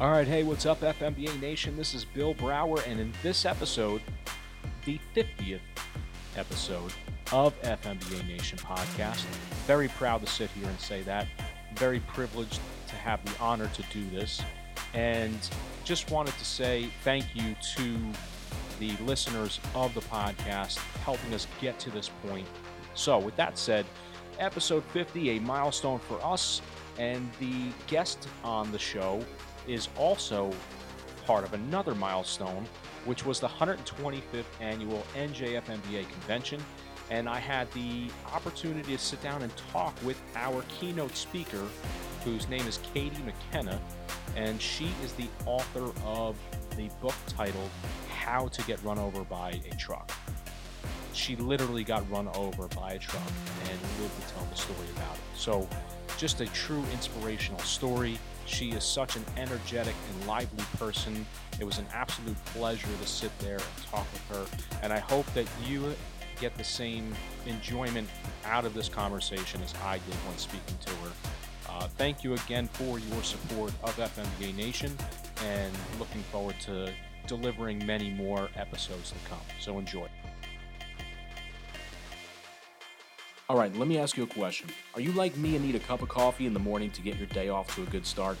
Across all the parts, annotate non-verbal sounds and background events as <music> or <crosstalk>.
All right, hey, what's up, FMBA Nation? This is Bill Brower, and in this episode, the 50th episode of FMBA Nation podcast, very proud to sit here and say that. Very privileged to have the honor to do this, and just wanted to say thank you to the listeners of the podcast helping us get to this point. So, with that said, episode 50, a milestone for us, and the guest on the show is also part of another milestone, which was the 125th annual NJFMBA convention. And I had the opportunity to sit down and talk with our keynote speaker, whose name is Katie McKenna, and she is the author of the book titled How to Get Run Over by a Truck. She literally got run over by a truck and lived to tell the story about it. So, just a true inspirational story. She is such an energetic and lively person. It was an absolute pleasure to sit there and talk with her. And I hope that you get the same enjoyment out of this conversation as I did when speaking to her. Uh, thank you again for your support of FMBA Nation and looking forward to delivering many more episodes to come. So enjoy. All right, let me ask you a question. Are you like me and need a cup of coffee in the morning to get your day off to a good start?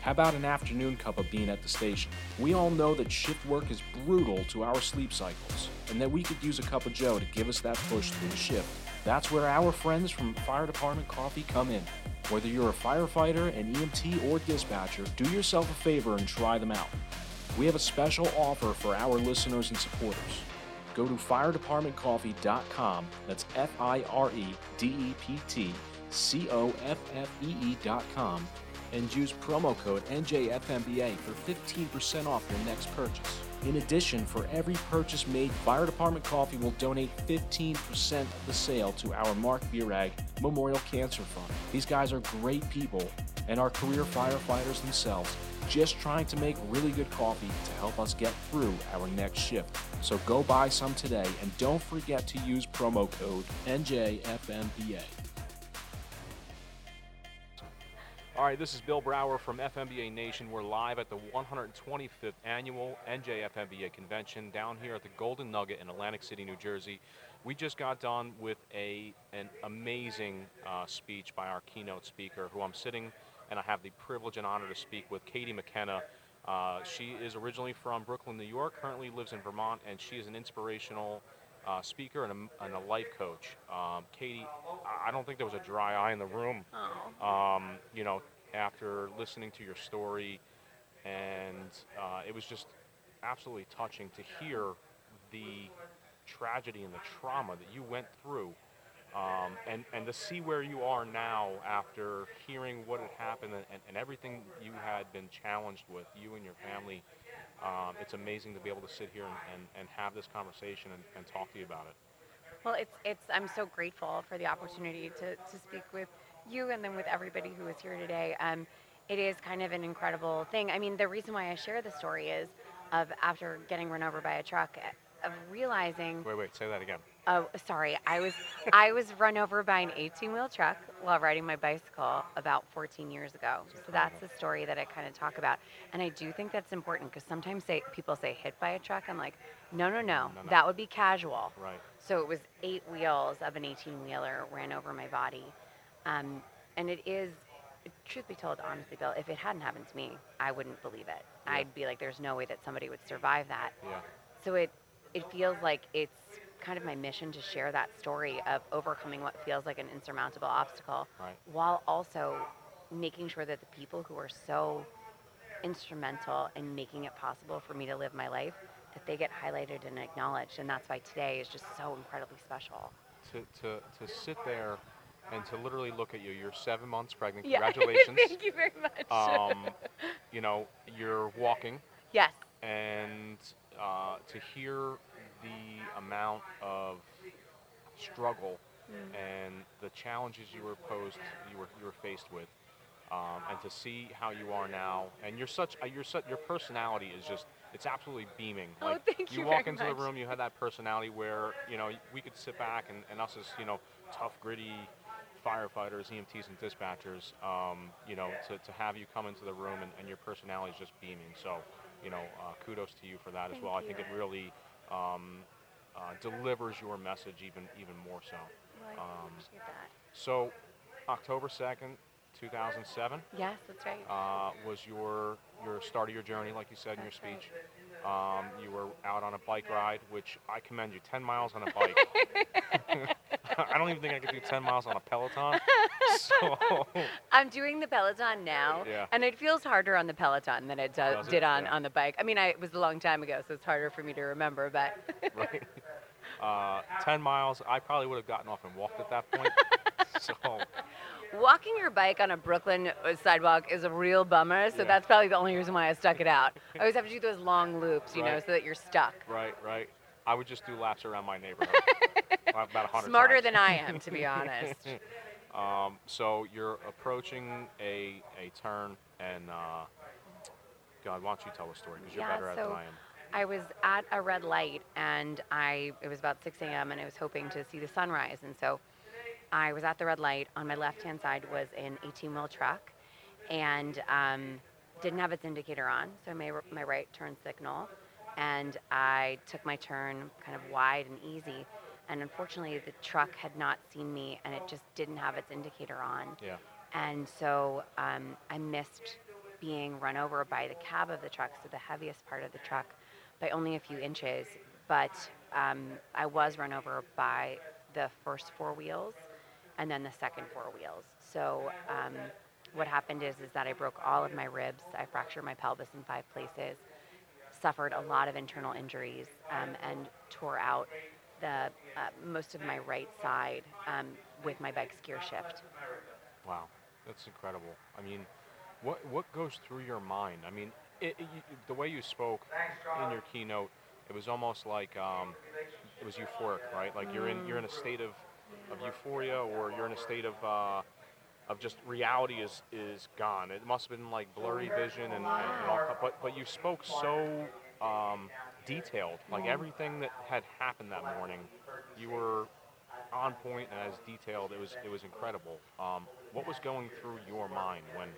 How about an afternoon cup of bean at the station? We all know that shift work is brutal to our sleep cycles, and that we could use a cup of Joe to give us that push through the shift. That's where our friends from Fire Department Coffee come in. Whether you're a firefighter, an EMT, or dispatcher, do yourself a favor and try them out. We have a special offer for our listeners and supporters go to firedepartmentcoffee.com. That's F I R E D E P T C O F F E E.com and use promo code NJFMBA for 15% off your next purchase. In addition, for every purchase made, Fire Department Coffee will donate 15% of the sale to our Mark Virag Memorial Cancer Fund. These guys are great people and are career firefighters themselves, just trying to make really good coffee to help us get through our next shift. So go buy some today and don't forget to use promo code NJFMBA. All right, this is Bill Brower from FMBA Nation. We're live at the 125th annual NJFMBA convention down here at the Golden Nugget in Atlantic City, New Jersey. We just got done with a an amazing uh, speech by our keynote speaker, who I'm sitting and I have the privilege and honor to speak with, Katie McKenna. Uh, she is originally from Brooklyn, New York, currently lives in Vermont, and she is an inspirational uh, speaker and a, and a, life coach. Um, Katie, I don't think there was a dry eye in the room. Um, you know, after listening to your story, and uh, it was just absolutely touching to hear the tragedy and the trauma that you went through. Um, and, and to see where you are now after hearing what had happened and, and everything you had been challenged with, you and your family, um, it's amazing to be able to sit here and, and, and have this conversation and, and talk to you about it. Well, it's, it's, I'm so grateful for the opportunity to, to speak with you and then with everybody who is here today. Um, it is kind of an incredible thing. I mean, the reason why I share the story is of after getting run over by a truck, of realizing. Wait, wait, say that again. Oh, sorry. I was I was run over by an 18-wheel truck while riding my bicycle about 14 years ago. So that's the story that I kind of talk about, and I do think that's important because sometimes say, people say hit by a truck. I'm like, no, no, no, No, no. that would be casual. Right. So it was eight wheels of an 18-wheeler ran over my body, um, and it is. Truth be told, honestly, Bill, if it hadn't happened to me, I wouldn't believe it. Yeah. I'd be like, "There's no way that somebody would survive that." Yeah. So it it feels like it's kind of my mission to share that story of overcoming what feels like an insurmountable obstacle Right. while also making sure that the people who are so instrumental in making it possible for me to live my life that they get highlighted and acknowledged and that's why today is just so incredibly special To, to, to sit there and to literally look at you, you're seven months pregnant. Yeah. <laughs> Congratulations. thank you very much um, you know, you're walking, yes and uh, to hear the amount of struggle and the challenges you were posed, you were you were faced with, um, and to see how you are now, and you're such, uh, you're such, your personality is just, it's absolutely beaming. Oh, like thank you You walk into much. the room, you had that personality where you know we could sit back and, and us as you know tough, gritty firefighters, EMTs, and dispatchers, um, you know, to, to have you come into the room and, and your personality is just beaming. So, you know, uh, kudos to you for that Thank as well. I think it really um, uh, delivers your message even even more so. Well, Um, that. So, October second, two thousand seven, Yes, that's right. uh, was your your start of your journey, like you said in your That's right. speech. Um, you were out on a bike ride, which I commend you. Ten miles on a bike. <laughs> <laughs> I don't even think I could do ten miles on a Peloton. <laughs> So, <laughs> I'm doing the Peloton now, Yeah. and it feels harder on the Peloton than it does, Does it? did on, Yeah. on the bike. I mean, I, it was a long time ago, so it's harder for me to remember, but <laughs> right. Uh, ten miles. I probably would have gotten off and walked at that <laughs> point. so, walking your bike on a Brooklyn uh, sidewalk is a real bummer, so Yeah. that's probably the only reason why I stuck it out. I always have to do those long loops, you know, so that you're stuck. right, right. I would just do laps around my neighborhood. Smarter times. than I am, to be honest. Um, so you're approaching a, a turn, and uh, God, why don't you tell the story? Because you're Yeah, better at it than I am. I was at a red light and I it was about 6 a.m. and I was hoping to see the sunrise and so I was at the red light. On my left hand side was an 18 wheel truck and um, didn't have its indicator on, so my my right turn signal, and I took my turn kind of wide and easy. And unfortunately, the truck had not seen me, and it just didn't have its indicator on. Yeah. And so um, I missed being run over by the cab of the truck, so the heaviest part of the truck, by only a few inches. But um, I was run over by the first four wheels and then the second four wheels. So um, what happened is, is that I broke all of my ribs. I fractured my pelvis in five places, suffered a lot of internal injuries, um, and tore out the uh, most of my right side um, with my bike's gear shift. Wow, that's incredible. I mean, what what goes through your mind? I mean, it, it, the way you spoke in your keynote, it was almost like um, it was euphoric, right? Like you're in you're in a state of, of euphoria, or you're in a state of uh, of just reality is is gone. It must have been like blurry vision and, and, all, but but you spoke so um, detailed, like everything that had happened that morning, you were on point and as detailed. It was it was incredible. Um, what was going through your mind when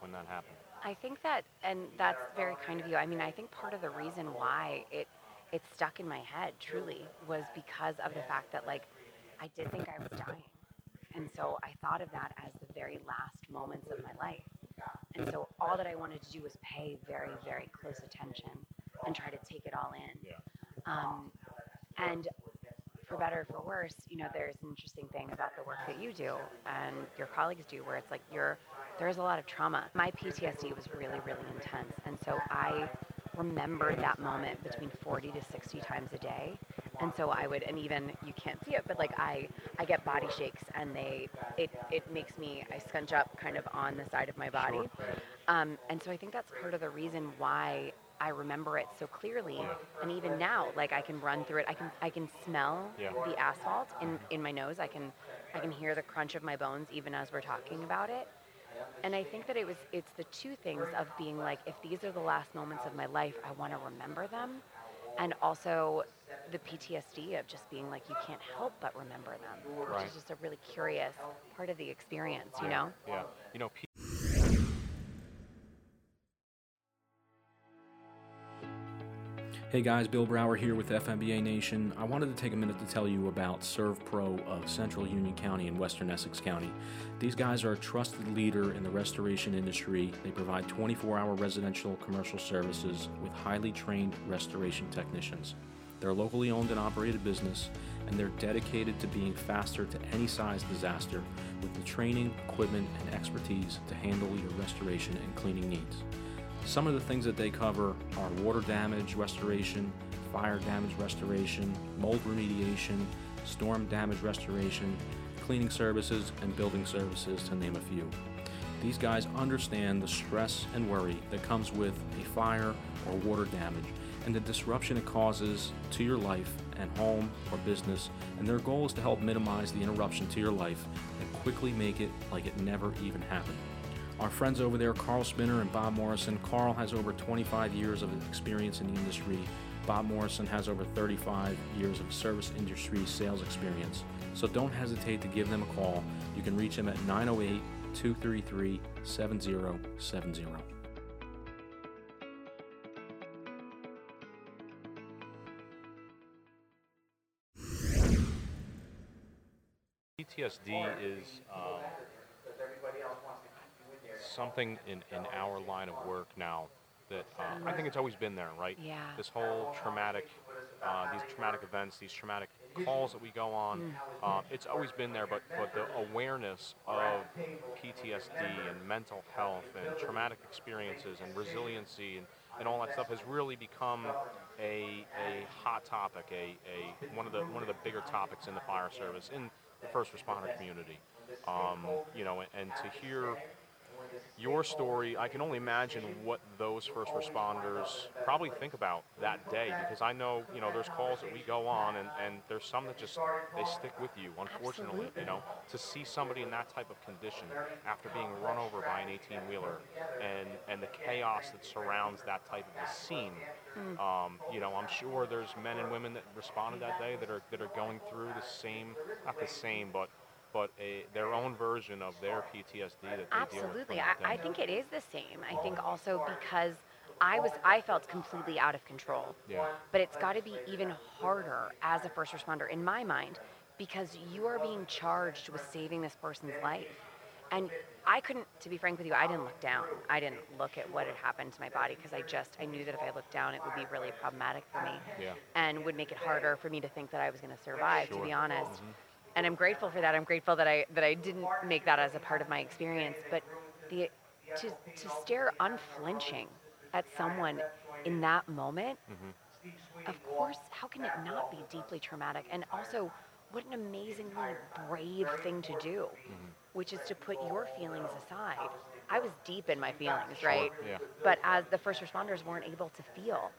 when that happened? I think that, and that's very kind of you. I mean, I think part of the reason why it it stuck in my head truly was because of the fact that like I did think I was dying, and so I thought of that as the very last moments of my life. And so all that I wanted to do was pay very very close attention and try to take it all in. Yeah. Um, and for better or for worse, you know, there's an interesting thing about the work that you do and your colleagues do where it's like you're there's a lot of trauma. My PTSD was really, really intense. And so I remembered that moment between 40 to 60 times a day. And so I would, and even you can't see it, but like I, I get body shakes and they, it, it makes me, I scunch up kind of on the side of my body. Um, and so I think that's part of the reason why I remember it so clearly. Yeah. And even now, like I can run through it. I can I can smell Yeah. the asphalt in, in my nose. I can I can hear the crunch of my bones even as we're talking about it. And I think that it was it's the two things of being like if these are the last moments of my life, I want to remember them. And also the PTSD of just being like you can't help but remember them, which is just a really curious part of the experience, you know? Yeah. You know, Hey guys, Bill Brower here with FMBA Nation. I wanted to take a minute to tell you about ServPro of Central Union County and Western Essex County. These guys are a trusted leader in the restoration industry. They provide 24 hour residential commercial services with highly trained restoration technicians. They're a locally owned and operated business, and they're dedicated to being faster to any size disaster with the training, equipment, and expertise to handle your restoration and cleaning needs. Some of the things that they cover are water damage restoration, fire damage restoration, mold remediation, storm damage restoration, cleaning services, and building services, to name a few. These guys understand the stress and worry that comes with a fire or water damage and the disruption it causes to your life and home or business, and their goal is to help minimize the interruption to your life and quickly make it like it never even happened. Our friends over there, Carl Spinner and Bob Morrison. Carl has over 25 years of experience in the industry. Bob Morrison has over 35 years of service industry sales experience, so don't hesitate to give them a call. You can reach them at 908 233 7070. PTSD is um, something in, in our line of work now that uh, I think it's always been there, right? Yeah. This whole traumatic, uh, these traumatic events, these traumatic calls that we go on, uh, it's always been there, but, but the awareness of PTSD and mental health and traumatic experiences and resiliency and, and all that stuff has really become a, a hot topic, a, a one of the one of the bigger topics in the fire service, in the first responder community. Um, you know, and, and to hear your story, I can only imagine what those first responders probably think about that day because I know, you know, there's calls that we go on and, and there's some that just they stick with you, unfortunately, Absolutely. you know, to see somebody in that type of condition after being run over by an 18 wheeler and and the chaos that surrounds that type of a scene. Um, you know, I'm sure there's men and women that responded that day that are that are going through the same, not the same, but but a, their own version of their PTSD that they deal with. Absolutely. I, I think it is the same. I think also because I was I felt completely out of control. Yeah. But it's got to be even harder as a first responder in my mind because you are being charged with saving this person's life. And I couldn't, to be frank with you, I didn't look down. I didn't look at what had happened to my body because I just, I knew that if I looked down, it would be really problematic for me Yeah. and would make it harder for me to think that I was going to survive, to be honest. Mm-hmm. And I'm grateful for that. I'm grateful that I that I didn't make that as a part of my experience. But the to to stare unflinching at someone in that moment, mm-hmm. of course, how can it not be deeply traumatic? And also, what an amazingly brave thing to do, mm-hmm. which is to put your feelings aside. I was deep in my feelings, right? yeah. But as the first responders weren't able to feel.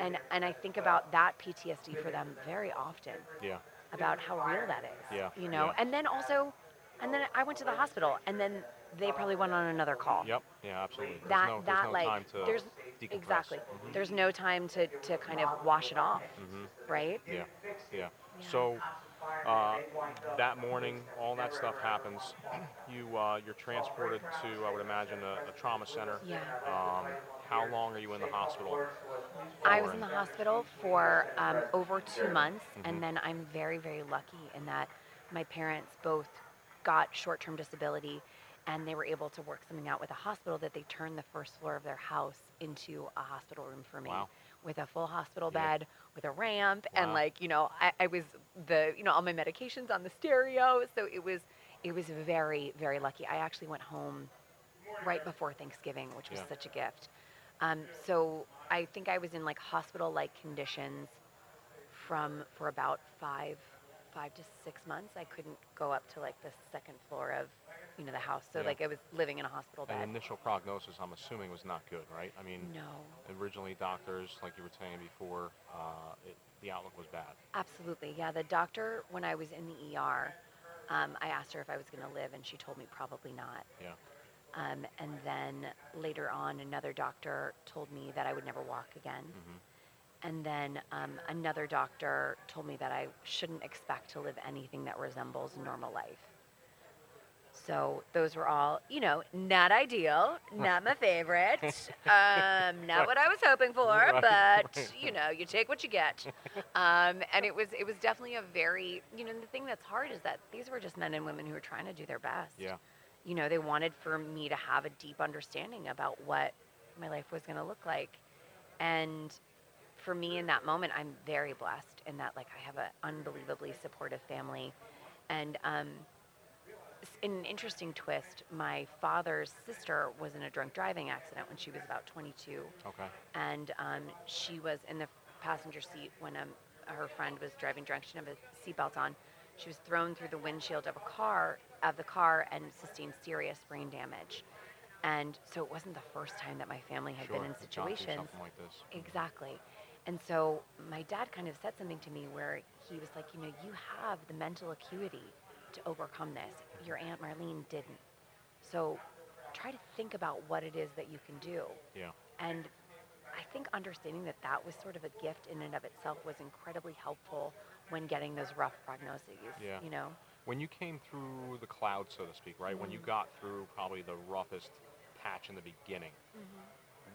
And and I think about that PTSD for them very often Yeah. About how real that is. Yeah, You know, yeah. and then also, and then I went to the hospital, and then they probably went on another call. Yep. Yeah. Absolutely. There's That no, that no like time to there's decompress. exactly Mhm. there's no time to to kind of wash it off, right? Yeah. Yeah. So uh, that morning, all that stuff happens. You uh, you're transported to, I would imagine, a, a trauma center. Yeah. Um, how long are you in the hospital? I was in the hospital for um, over two months, Mm-hmm. and then I'm very, very lucky in that my parents both got short term disability and they were able to work something out with the hospital that they turned the first floor of their house into a hospital room for me Wow. With a full hospital Yeah. bed, with a ramp, and like, you know, I, I was the, you know, all my medications on the stereo. So it was, it was very, very lucky. I actually went home right before Thanksgiving, which was Yeah. such a gift. Um, so I think I was in like hospital-like conditions from for about five, five to six months. I couldn't go up to like the second floor of, you know, the house. So Yeah. like I was living in a hospital And bed. initial prognosis, I'm assuming, was not good, right? I mean, No, originally doctors, like you were saying before, uh, it, the outlook was bad. absolutely. Yeah, the doctor when I was in the ER, um, I asked her if I was going to live, and she told me probably not. Yeah. Um, and then later on, another doctor told me that I would never walk again. Mm-hmm. And then um, another doctor told me that I shouldn't expect to live anything that resembles normal life. So those were all, you know, not ideal, <laughs> not my favorite, <laughs> um, not what I was hoping for, Right, but right. you know, you take what you get. Um, and it was, it was definitely a very, you know, the thing that's hard is that these were just men and women who were trying to do their best Yeah. you know, they wanted for me to have a deep understanding about what my life was going to look like. And for me in that moment, I'm very blessed in that, like, I have an unbelievably supportive family. And um, in an interesting twist, my father's sister was in a drunk driving accident when she was about 22 Okay. and um, she was in the passenger seat when um, her friend was driving drunk. She didn't have a seatbelt on. She was thrown through the windshield of a car of the car and sustained serious brain damage. And so it wasn't the first time that my family had Sure. been in you've gone through situations. Something like this. Exactly. And so my dad kind of said something to me where he was like, you know, you have the mental acuity to overcome this. Your Aunt Marlene didn't. So try to think about what it is that you can do. Yeah. And I think understanding that that was sort of a gift in and of itself was incredibly helpful when getting those rough prognoses. Yeah. You know. When you came through the cloud, so to speak, right? When you Mhm. got through probably the roughest patch in the beginning,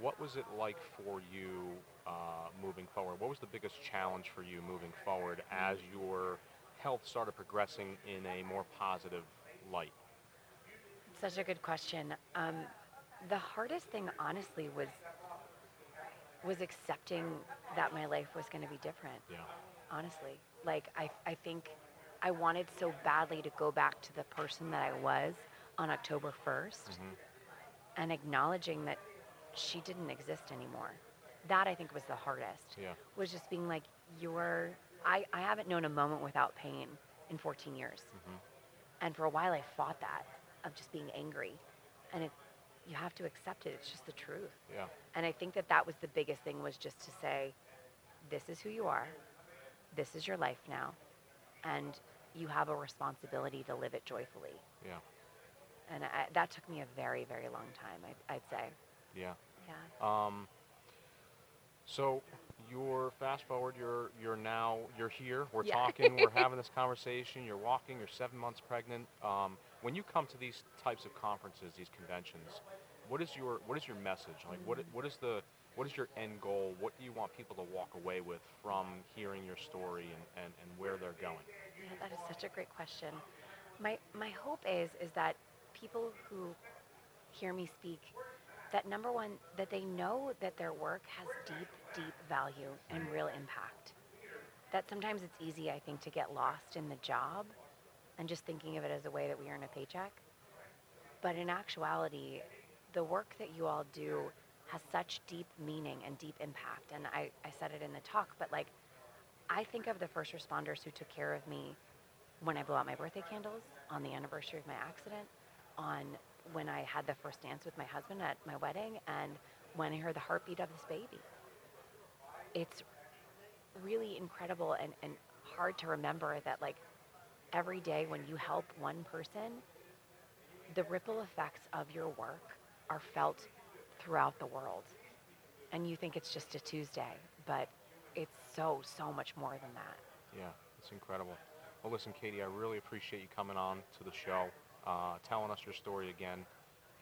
what was it like for you uh, moving forward? What was the biggest challenge for you moving forward as your health started progressing in a more positive light? Such a good question. Um, the hardest thing, honestly, was was accepting that my life was going to be different. Yeah. Honestly, like I, I think I wanted so badly to go back to the person that I was on October 1st Mhm. and acknowledging that she didn't exist anymore. That I think was the hardest. Yeah. Was just being like, you're. I, I haven't known a moment without pain in 14 years. Mhm. And for a while, I fought that of just being angry. And it, you have to accept it. It's just the truth. Yeah. And I think that that was the biggest thing was just to say, this is who you are. This is your life now. And you have a responsibility to live it joyfully. Yeah. And I, that took me a very, very long time, I, I'd say. Yeah. Yeah. Um, so you're fast forward. You're you're now you're here. We're Yeah. talking. we're <laughs> having this conversation. You're walking. You're seven months pregnant. Um, when you come to these types of conferences, these conventions, what is your what is your message? Like what what is the what is your end goal? What do you want people to walk away with from hearing your story and, and, and where they're going? Yeah, that is such a great question. My my hope is is that people who hear me speak, that number one, that they know that their work has deep, deep value and real impact. That sometimes it's easy, I think, to get lost in the job and just thinking of it as a way that we earn a paycheck. But in actuality, the work that you all do has such deep meaning and deep impact. And I, I said it in the talk, but like I think of the first responders who took care of me when I blew out my birthday candles, on the anniversary of my accident, on when I had the first dance with my husband at my wedding, and when I heard the heartbeat of this baby. It's really incredible and, and hard to remember that, like, every day when you help one person, the ripple effects of your work are felt throughout the world. And you think it's just a Tuesday, but it's so, so much more than that. Yeah, it's incredible. Well, listen, Katie, I really appreciate you coming on to the show, uh, telling us your story again.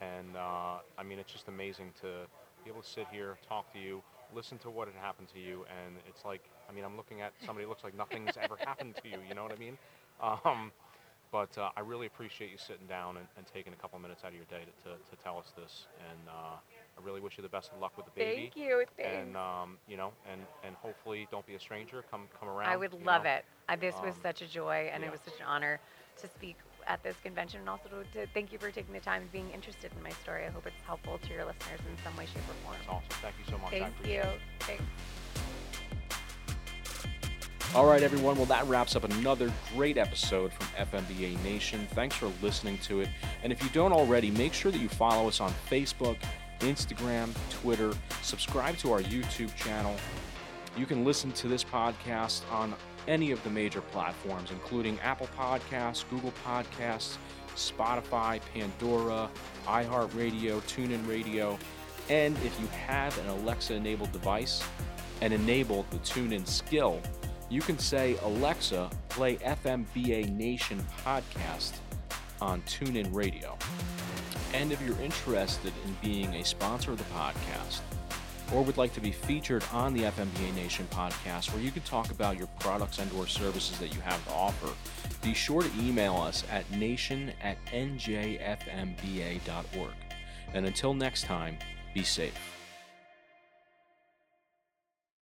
And uh, I mean, it's just amazing to be able to sit here, talk to you, listen to what had happened to you, and it's like, I mean, I'm looking at somebody who looks like nothing's ever happened to you. You know what I mean? Um, but uh, I really appreciate you sitting down and, and taking a couple minutes out of your day to, to, to tell us this. And uh, I really wish you the best of luck with the baby. Thank you. And um, you know, and, and hopefully, don't be a stranger. Come come around. I would love know. it. Uh, this was Um, such a joy, and yeah. it was such an honor to speak at this convention, and also to, to thank you for taking the time and being interested in my story. I hope it's helpful to your listeners in some way, shape, or form. That's awesome. Thank you so much. Thank appreciate you. it. Thanks. All right, everyone. Well, that wraps up another great episode from FMBA Nation. Thanks for listening to it. And if you don't already, make sure that you follow us on Facebook, Instagram, Twitter, subscribe to our YouTube channel. You can listen to this podcast on any of the major platforms, including Apple Podcasts, Google Podcasts, Spotify, Pandora, iHeartRadio, TuneIn Radio. And if you have an Alexa enabled device and enable the TuneIn skill, you can say, Alexa, play FMBA Nation podcast on TuneIn Radio. And if you're interested in being a sponsor of the podcast, or would like to be featured on the FMBA Nation podcast where you can talk about your products and or services that you have to offer, be sure to email us at nation at njfmba.org. And until next time, be safe.